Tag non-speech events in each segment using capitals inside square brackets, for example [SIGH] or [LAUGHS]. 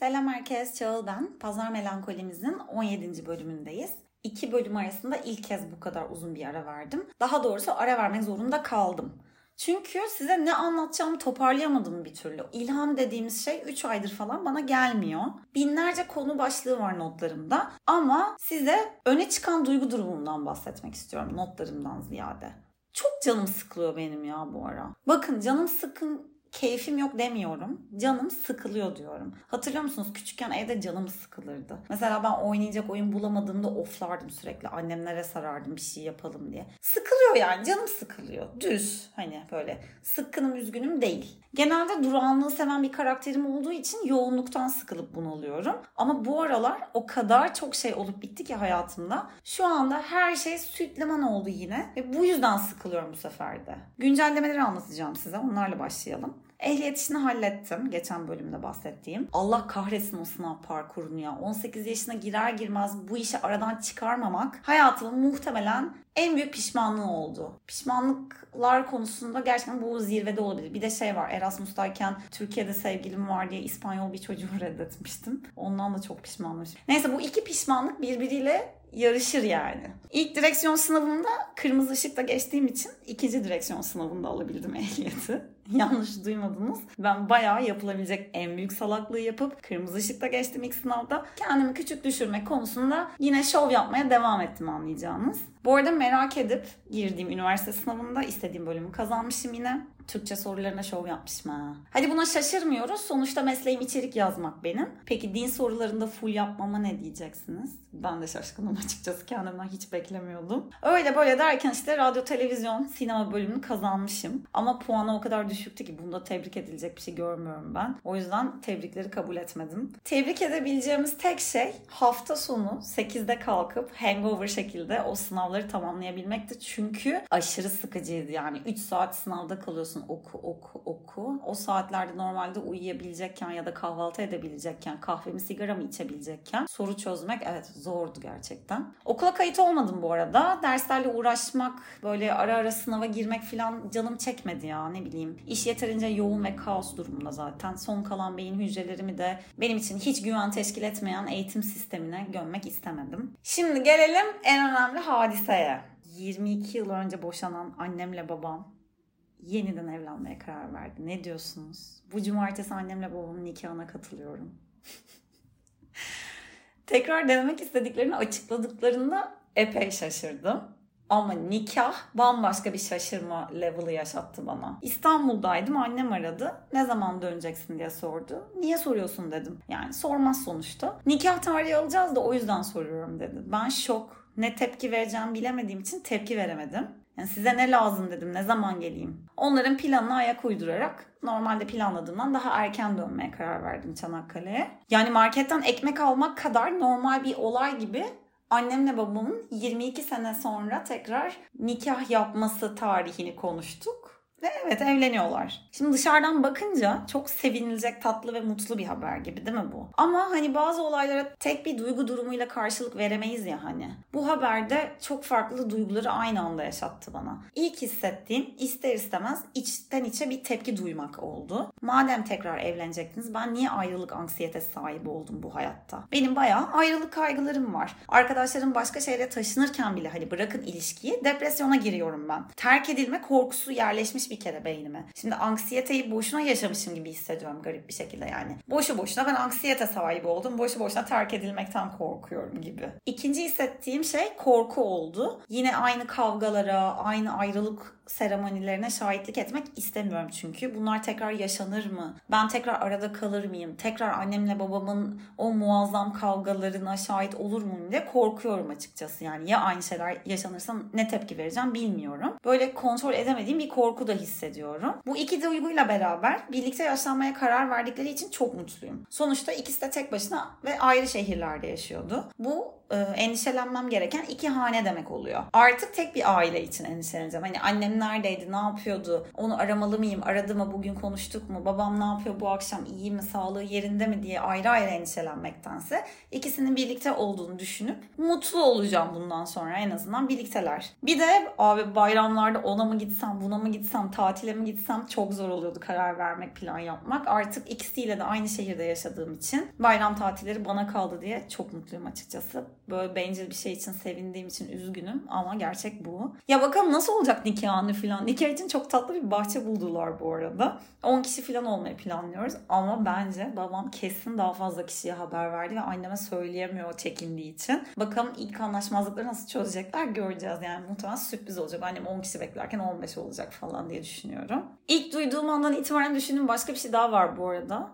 Selam herkes, Çağıl ben. Pazar Melankolimizin 17. bölümündeyiz. İki bölüm arasında ilk kez bu kadar uzun bir ara verdim. Daha doğrusu ara vermek zorunda kaldım. Çünkü size ne anlatacağımı toparlayamadım bir türlü. İlham dediğimiz şey 3 aydır falan bana gelmiyor. Binlerce konu başlığı var notlarımda. Ama size öne çıkan duygu durumumdan bahsetmek istiyorum notlarımdan ziyade. Çok canım sıkılıyor benim ya bu ara. Bakın canım sıkın keyfim yok demiyorum. Canım sıkılıyor diyorum. Hatırlıyor musunuz? Küçükken evde canım sıkılırdı. Mesela ben oynayacak oyun bulamadığımda oflardım sürekli. Annemlere sarardım bir şey yapalım diye. Sıkılıyor yani. Canım sıkılıyor. Düz. Hani böyle sıkkınım üzgünüm değil. Genelde durağanlığı seven bir karakterim olduğu için yoğunluktan sıkılıp bunalıyorum. Ama bu aralar o kadar çok şey olup bitti ki hayatımda. Şu anda her şey süt liman oldu yine. Ve bu yüzden sıkılıyorum bu sefer de. Güncellemeleri anlatacağım size. Onlarla başlayalım. Ehliyet işini hallettim. Geçen bölümde bahsettiğim. Allah kahretsin o sınav parkurunu ya. 18 yaşına girer girmez bu işi aradan çıkarmamak hayatımın muhtemelen en büyük pişmanlığı oldu. Pişmanlıklar konusunda gerçekten bu zirvede olabilir. Bir de şey var Erasmus'tayken Türkiye'de sevgilim var diye İspanyol bir çocuğu [LAUGHS] reddetmiştim. Ondan da çok pişmanım. Neyse bu iki pişmanlık birbiriyle yarışır yani. İlk direksiyon sınavında kırmızı ışıkta geçtiğim için ikinci direksiyon sınavında alabildim [LAUGHS] ehliyeti. Yanlış duymadınız. Ben bayağı yapılabilecek en büyük salaklığı yapıp kırmızı ışıkta geçtim ilk sınavda. Kendimi küçük düşürmek konusunda yine şov yapmaya devam ettim anlayacağınız. Bu arada merak edip girdiğim üniversite sınavında istediğim bölümü kazanmışım yine. Türkçe sorularına şov yapmışım ha. Hadi buna şaşırmıyoruz. Sonuçta mesleğim içerik yazmak benim. Peki din sorularında full yapmama ne diyeceksiniz? Ben de şaşkınım açıkçası. Kendimden hiç beklemiyordum. Öyle böyle derken işte radyo, televizyon, sinema bölümünü kazanmışım. Ama puanı o kadar düşüktü ki bunda tebrik edilecek bir şey görmüyorum ben. O yüzden tebrikleri kabul etmedim. Tebrik edebileceğimiz tek şey hafta sonu 8'de kalkıp hangover şekilde o sınavları tamamlayabilmekti. Çünkü aşırı sıkıcıydı yani. 3 saat sınavda kalıyorsun oturuyorsun oku oku oku. O saatlerde normalde uyuyabilecekken ya da kahvaltı edebilecekken, kahvemi sigaramı içebilecekken soru çözmek evet zordu gerçekten. Okula kayıt olmadım bu arada. Derslerle uğraşmak, böyle ara ara sınava girmek falan canım çekmedi ya ne bileyim. İş yeterince yoğun ve kaos durumunda zaten. Son kalan beyin hücrelerimi de benim için hiç güven teşkil etmeyen eğitim sistemine gömmek istemedim. Şimdi gelelim en önemli hadiseye. 22 yıl önce boşanan annemle babam yeniden evlenmeye karar verdi. Ne diyorsunuz? Bu cumartesi annemle babamın nikahına katılıyorum. [LAUGHS] Tekrar denemek istediklerini açıkladıklarında epey şaşırdım. Ama nikah bambaşka bir şaşırma level'ı yaşattı bana. İstanbul'daydım annem aradı. Ne zaman döneceksin diye sordu. Niye soruyorsun dedim. Yani sormaz sonuçta. Nikah tarihi alacağız da o yüzden soruyorum dedi. Ben şok. Ne tepki vereceğim bilemediğim için tepki veremedim. Yani size ne lazım dedim, ne zaman geleyim. Onların planına ayak uydurarak normalde planladığımdan daha erken dönmeye karar verdim Çanakkale'ye. Yani marketten ekmek almak kadar normal bir olay gibi annemle babamın 22 sene sonra tekrar nikah yapması tarihini konuştuk. Ve evet evleniyorlar. Şimdi dışarıdan bakınca çok sevinilecek tatlı ve mutlu bir haber gibi değil mi bu? Ama hani bazı olaylara tek bir duygu durumuyla karşılık veremeyiz ya hani. Bu haberde çok farklı duyguları aynı anda yaşattı bana. İlk hissettiğim ister istemez içten içe bir tepki duymak oldu. Madem tekrar evlenecektiniz ben niye ayrılık anksiyetesi sahibi oldum bu hayatta? Benim bayağı ayrılık kaygılarım var. Arkadaşlarım başka şehre taşınırken bile hani bırakın ilişkiyi depresyona giriyorum ben. Terk edilme korkusu yerleşmiş bir kere beynime. Şimdi anksiyeteyi boşuna yaşamışım gibi hissediyorum garip bir şekilde yani. Boşu boşuna ben anksiyete sahibi oldum. Boşu boşuna terk edilmekten korkuyorum gibi. İkinci hissettiğim şey korku oldu. Yine aynı kavgalara, aynı ayrılık seremonilerine şahitlik etmek istemiyorum çünkü. Bunlar tekrar yaşanır mı? Ben tekrar arada kalır mıyım? Tekrar annemle babamın o muazzam kavgalarına şahit olur muyum diye korkuyorum açıkçası. Yani ya aynı şeyler yaşanırsa ne tepki vereceğim bilmiyorum. Böyle kontrol edemediğim bir korku da hissediyorum. Bu iki duyguyla beraber birlikte yaşlanmaya karar verdikleri için çok mutluyum. Sonuçta ikisi de tek başına ve ayrı şehirlerde yaşıyordu. Bu e, endişelenmem gereken iki hane demek oluyor. Artık tek bir aile için endişeleneceğim. Hani annem neredeydi, ne yapıyordu, onu aramalı mıyım, aradı mı, bugün konuştuk mu, babam ne yapıyor bu akşam, iyi mi, sağlığı yerinde mi diye ayrı ayrı endişelenmektense ikisinin birlikte olduğunu düşünüp mutlu olacağım bundan sonra en azından birlikteler. Bir de abi bayramlarda ona mı gitsem, buna mı gitsem, tatile mi gitsem çok zor oluyordu karar vermek, plan yapmak. Artık ikisiyle de aynı şehirde yaşadığım için bayram tatilleri bana kaldı diye çok mutluyum açıkçası. Böyle bencil bir şey için sevindiğim için üzgünüm ama gerçek bu. Ya bakalım nasıl olacak nikahını falan. Nikah için çok tatlı bir bahçe buldular bu arada. 10 kişi falan olmayı planlıyoruz ama bence babam kesin daha fazla kişiye haber verdi ve anneme söyleyemiyor çekindiği için. Bakalım ilk anlaşmazlıkları nasıl çözecekler göreceğiz. Yani muhtemelen sürpriz olacak. Annem 10 kişi beklerken 15 olacak falan diye düşünüyorum. İlk duyduğum andan itibaren düşündüğüm başka bir şey daha var bu arada.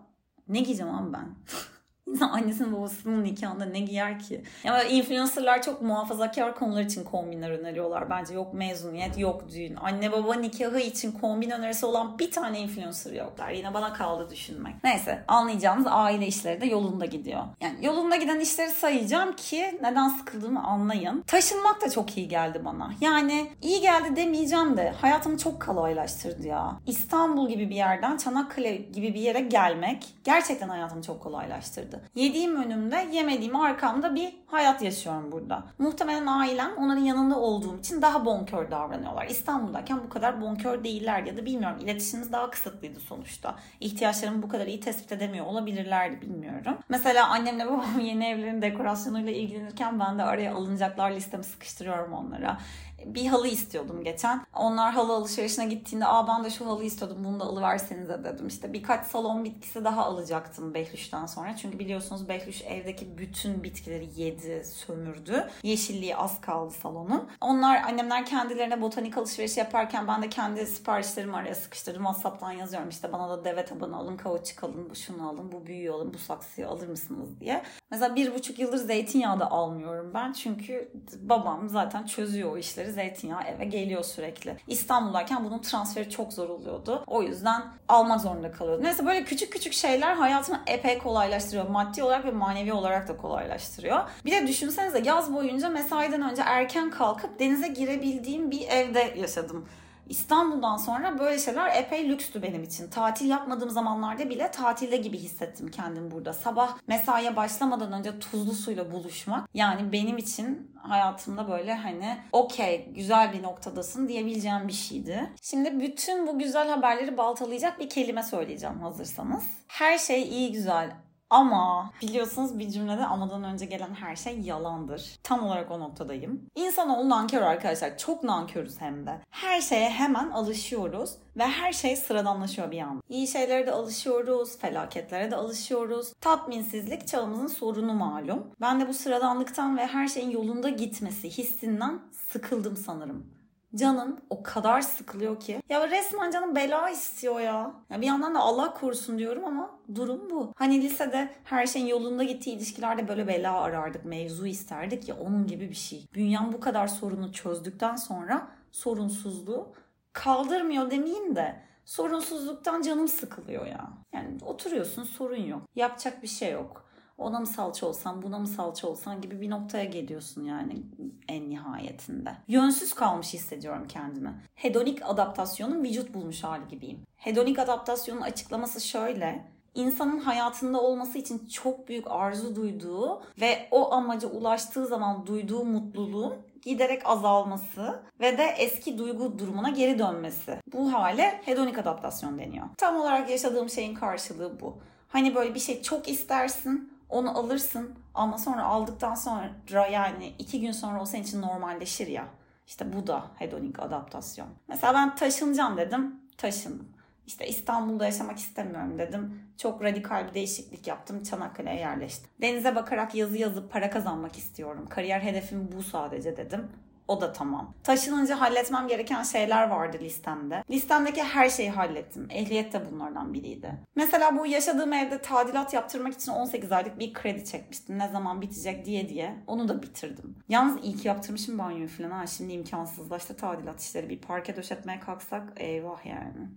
Ne giyeceğim abi ben? [LAUGHS] İnsan annesinin babasının nikahında ne giyer ki? Ya influencerlar çok muhafazakar konular için kombinler öneriyorlar. Bence yok mezuniyet, yok düğün. Anne baba nikahı için kombin önerisi olan bir tane influencer yoklar. Yine bana kaldı düşünmek. Neyse anlayacağımız aile işleri de yolunda gidiyor. Yani yolunda giden işleri sayacağım ki neden sıkıldığımı anlayın. Taşınmak da çok iyi geldi bana. Yani iyi geldi demeyeceğim de hayatımı çok kolaylaştırdı ya. İstanbul gibi bir yerden Çanakkale gibi bir yere gelmek gerçekten hayatımı çok kolaylaştırdı vardı. Yediğim önümde, yemediğim arkamda bir hayat yaşıyorum burada. Muhtemelen ailem onların yanında olduğum için daha bonkör davranıyorlar. İstanbul'dayken bu kadar bonkör değiller ya da bilmiyorum iletişimimiz daha kısıtlıydı sonuçta. İhtiyaçlarımı bu kadar iyi tespit edemiyor olabilirlerdi bilmiyorum. Mesela annemle babam [LAUGHS] yeni evlerin dekorasyonuyla ilgilenirken ben de araya alınacaklar listemi sıkıştırıyorum onlara bir halı istiyordum geçen. Onlar halı alışverişine gittiğinde aa ben de şu halı istiyordum bunu da alıversenize dedim. İşte birkaç salon bitkisi daha alacaktım Behlüş'ten sonra. Çünkü biliyorsunuz Behlüş evdeki bütün bitkileri yedi, sömürdü. Yeşilliği az kaldı salonun. Onlar annemler kendilerine botanik alışverişi yaparken ben de kendi siparişlerimi araya sıkıştırdım. WhatsApp'tan yazıyorum işte bana da deve tabanı alın, kauçuk alın, bu şunu alın, bu büyüğü alın, bu saksıyı alır mısınız diye. Mesela bir buçuk yıldır zeytinyağı da almıyorum ben. Çünkü babam zaten çözüyor o işleri zeytinyağı eve geliyor sürekli. İstanbul'dayken bunun transferi çok zor oluyordu. O yüzden almak zorunda kalıyordum. Neyse böyle küçük küçük şeyler hayatımı epey kolaylaştırıyor. Maddi olarak ve manevi olarak da kolaylaştırıyor. Bir de düşünsenize yaz boyunca mesaiden önce erken kalkıp denize girebildiğim bir evde yaşadım. İstanbul'dan sonra böyle şeyler epey lükstü benim için. Tatil yapmadığım zamanlarda bile tatilde gibi hissettim kendim burada. Sabah mesaiye başlamadan önce tuzlu suyla buluşmak yani benim için hayatımda böyle hani okey güzel bir noktadasın diyebileceğim bir şeydi. Şimdi bütün bu güzel haberleri baltalayacak bir kelime söyleyeceğim hazırsanız. Her şey iyi güzel ama biliyorsunuz bir cümlede amadan önce gelen her şey yalandır. Tam olarak o noktadayım. İnsanoğlu nankör arkadaşlar. Çok nankörüz hem de. Her şeye hemen alışıyoruz ve her şey sıradanlaşıyor bir anda. İyi şeylere de alışıyoruz, felaketlere de alışıyoruz. Tatminsizlik çağımızın sorunu malum. Ben de bu sıradanlıktan ve her şeyin yolunda gitmesi hissinden sıkıldım sanırım canım o kadar sıkılıyor ki. Ya resmen canım bela istiyor ya. ya. Bir yandan da Allah korusun diyorum ama durum bu. Hani lisede her şeyin yolunda gittiği ilişkilerde böyle bela arardık. Mevzu isterdik ya onun gibi bir şey. Dünyam bu kadar sorunu çözdükten sonra sorunsuzluğu kaldırmıyor demeyeyim de sorunsuzluktan canım sıkılıyor ya. Yani oturuyorsun sorun yok. Yapacak bir şey yok ona mı salça olsan buna mı salça olsan gibi bir noktaya geliyorsun yani en nihayetinde. Yönsüz kalmış hissediyorum kendimi. Hedonik adaptasyonun vücut bulmuş hali gibiyim. Hedonik adaptasyonun açıklaması şöyle insanın hayatında olması için çok büyük arzu duyduğu ve o amaca ulaştığı zaman duyduğu mutluluğun giderek azalması ve de eski duygu durumuna geri dönmesi. Bu hale hedonik adaptasyon deniyor. Tam olarak yaşadığım şeyin karşılığı bu. Hani böyle bir şey çok istersin onu alırsın ama sonra aldıktan sonra yani iki gün sonra o senin için normalleşir ya. İşte bu da hedonik adaptasyon. Mesela ben taşınacağım dedim, taşındım. İşte İstanbul'da yaşamak istemiyorum dedim. Çok radikal bir değişiklik yaptım. Çanakkale'ye yerleştim. Denize bakarak yazı yazıp para kazanmak istiyorum. Kariyer hedefim bu sadece dedim. O da tamam. Taşınınca halletmem gereken şeyler vardı listemde. Listemdeki her şeyi hallettim. Ehliyet de bunlardan biriydi. Mesela bu yaşadığım evde tadilat yaptırmak için 18 aylık bir kredi çekmiştim. Ne zaman bitecek diye diye. Onu da bitirdim. Yalnız iyi ki yaptırmışım banyoyu falan. Ha, şimdi imkansızlaştı tadilat işleri. Bir parke döşetmeye kalksak eyvah yani.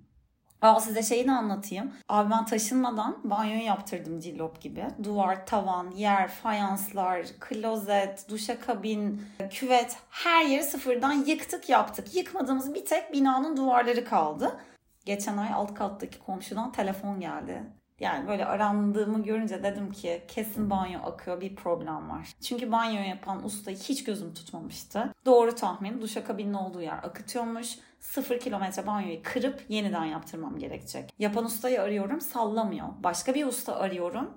Aa, size şeyini anlatayım. Abi ben taşınmadan banyoyu yaptırdım cillop gibi. Duvar, tavan, yer, fayanslar, klozet, duşakabin, küvet her yeri sıfırdan yıktık yaptık. Yıkmadığımız bir tek binanın duvarları kaldı. Geçen ay alt kattaki komşudan telefon geldi. Yani böyle arandığımı görünce dedim ki kesin banyo akıyor bir problem var. Çünkü banyo yapan ustayı hiç gözüm tutmamıştı. Doğru tahmin duşakabinin olduğu yer akıtıyormuş. 0 kilometre banyoyu kırıp yeniden yaptırmam gerekecek. Yapan ustayı arıyorum sallamıyor. Başka bir usta arıyorum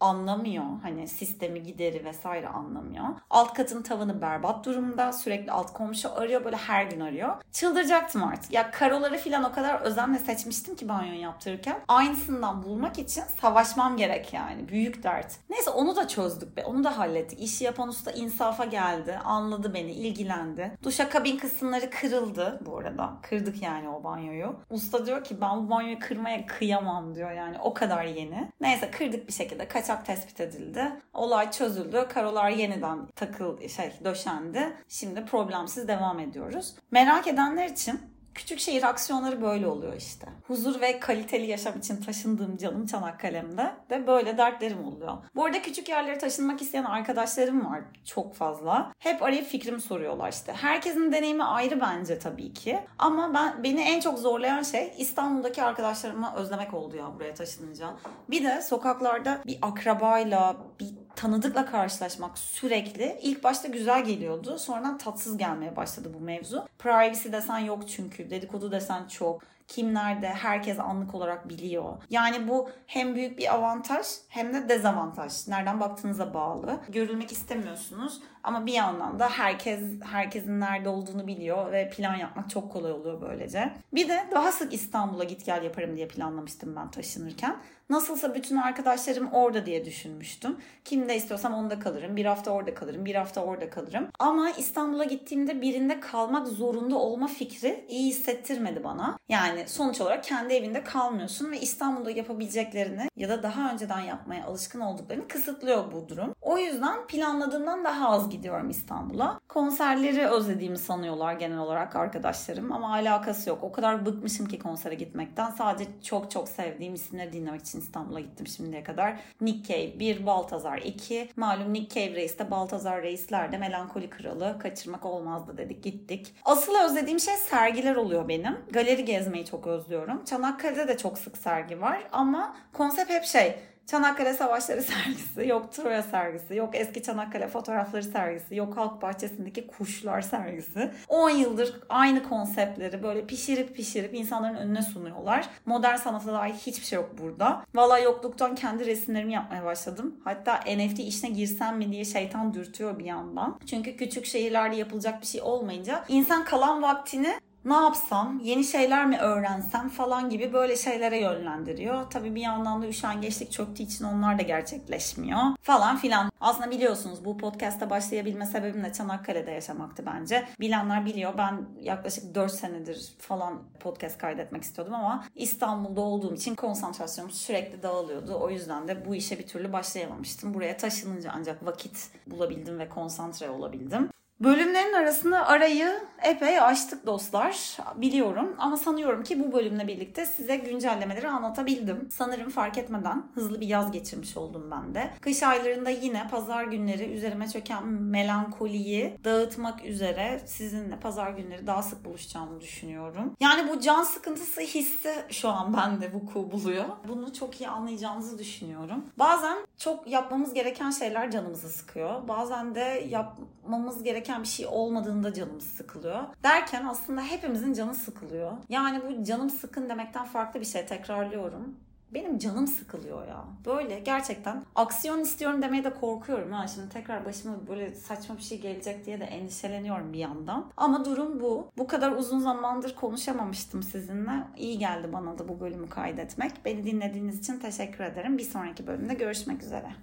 anlamıyor. Hani sistemi gideri vesaire anlamıyor. Alt katın tavanı berbat durumda. Sürekli alt komşu arıyor böyle her gün arıyor. Çıldıracaktım artık. Ya karoları falan o kadar özenle seçmiştim ki banyo yaptırırken. Aynısından bulmak için savaşmam gerek yani. Büyük dert. Neyse onu da çözdük be. Onu da hallettik. İşi yapan usta insafa geldi. Anladı beni. ilgilendi. Duşakabin kısımları kırıldı bu arada. Kırdık yani o banyoyu. Usta diyor ki ben bu banyoyu kırmaya kıyamam diyor yani. O kadar yeni. Neyse kırdık bir şekilde. Kaç kaçak tespit edildi. Olay çözüldü. Karolar yeniden takıl şey döşendi. Şimdi problemsiz devam ediyoruz. Merak edenler için Küçük şehir aksiyonları böyle oluyor işte. Huzur ve kaliteli yaşam için taşındığım canım Çanakkale'mde de böyle dertlerim oluyor. Bu arada küçük yerlere taşınmak isteyen arkadaşlarım var çok fazla. Hep arayıp fikrimi soruyorlar işte. Herkesin deneyimi ayrı bence tabii ki. Ama ben beni en çok zorlayan şey İstanbul'daki arkadaşlarımı özlemek oldu ya buraya taşınınca. Bir de sokaklarda bir akrabayla, bir tanıdıkla karşılaşmak sürekli ilk başta güzel geliyordu. Sonradan tatsız gelmeye başladı bu mevzu. Privacy desen yok çünkü. Dedikodu desen çok kim nerede herkes anlık olarak biliyor. Yani bu hem büyük bir avantaj hem de dezavantaj. Nereden baktığınıza bağlı. Görülmek istemiyorsunuz ama bir yandan da herkes herkesin nerede olduğunu biliyor ve plan yapmak çok kolay oluyor böylece. Bir de daha sık İstanbul'a git gel yaparım diye planlamıştım ben taşınırken. Nasılsa bütün arkadaşlarım orada diye düşünmüştüm. Kimde istiyorsam onda kalırım. Bir hafta orada kalırım, bir hafta orada kalırım. Ama İstanbul'a gittiğimde birinde kalmak zorunda olma fikri iyi hissettirmedi bana. Yani sonuç olarak kendi evinde kalmıyorsun ve İstanbul'da yapabileceklerini ya da daha önceden yapmaya alışkın olduklarını kısıtlıyor bu durum. O yüzden planladığımdan daha az gidiyorum İstanbul'a. Konserleri özlediğimi sanıyorlar genel olarak arkadaşlarım ama alakası yok. O kadar bıkmışım ki konsere gitmekten. Sadece çok çok sevdiğim isimleri dinlemek için İstanbul'a gittim şimdiye kadar. Nick Cave 1, Baltazar 2. Malum Nick Cave reis de Baltazar reisler de Melankoli Kralı. Kaçırmak olmazdı dedik gittik. Asıl özlediğim şey sergiler oluyor benim. Galeri gezmeyi çok özlüyorum. Çanakkale'de de çok sık sergi var ama konsept hep şey Çanakkale Savaşları [LAUGHS] sergisi, yok Troya sergisi, yok eski Çanakkale fotoğrafları sergisi, yok Halk Bahçesi'ndeki kuşlar sergisi. 10 yıldır aynı konseptleri böyle pişirip pişirip insanların önüne sunuyorlar. Modern sanata dair hiçbir şey yok burada. Valla yokluktan kendi resimlerimi yapmaya başladım. Hatta NFT işine girsem mi diye şeytan dürtüyor bir yandan. Çünkü küçük şehirlerde yapılacak bir şey olmayınca insan kalan vaktini ne yapsam, yeni şeyler mi öğrensem falan gibi böyle şeylere yönlendiriyor. Tabii bir yandan da üşengeçlik çöktüğü için onlar da gerçekleşmiyor falan filan. Aslında biliyorsunuz bu podcast'a başlayabilme sebebim de Çanakkale'de yaşamaktı bence. Bilenler biliyor ben yaklaşık 4 senedir falan podcast kaydetmek istiyordum ama İstanbul'da olduğum için konsantrasyonum sürekli dağılıyordu. O yüzden de bu işe bir türlü başlayamamıştım. Buraya taşınınca ancak vakit bulabildim ve konsantre olabildim. Bölümlerin arasında arayı epey açtık dostlar. Biliyorum ama sanıyorum ki bu bölümle birlikte size güncellemeleri anlatabildim. Sanırım fark etmeden hızlı bir yaz geçirmiş oldum ben de. Kış aylarında yine pazar günleri üzerime çöken melankoliyi dağıtmak üzere sizinle pazar günleri daha sık buluşacağımı düşünüyorum. Yani bu can sıkıntısı hissi şu an bende vuku buluyor. Bunu çok iyi anlayacağınızı düşünüyorum. Bazen çok yapmamız gereken şeyler canımızı sıkıyor. Bazen de yapmamız gereken gereken bir şey olmadığında canımız sıkılıyor. Derken aslında hepimizin canı sıkılıyor. Yani bu canım sıkın demekten farklı bir şey tekrarlıyorum benim canım sıkılıyor ya. Böyle gerçekten aksiyon istiyorum demeye de korkuyorum ha. Şimdi tekrar başıma böyle saçma bir şey gelecek diye de endişeleniyorum bir yandan. Ama durum bu. Bu kadar uzun zamandır konuşamamıştım sizinle. İyi geldi bana da bu bölümü kaydetmek. Beni dinlediğiniz için teşekkür ederim. Bir sonraki bölümde görüşmek üzere.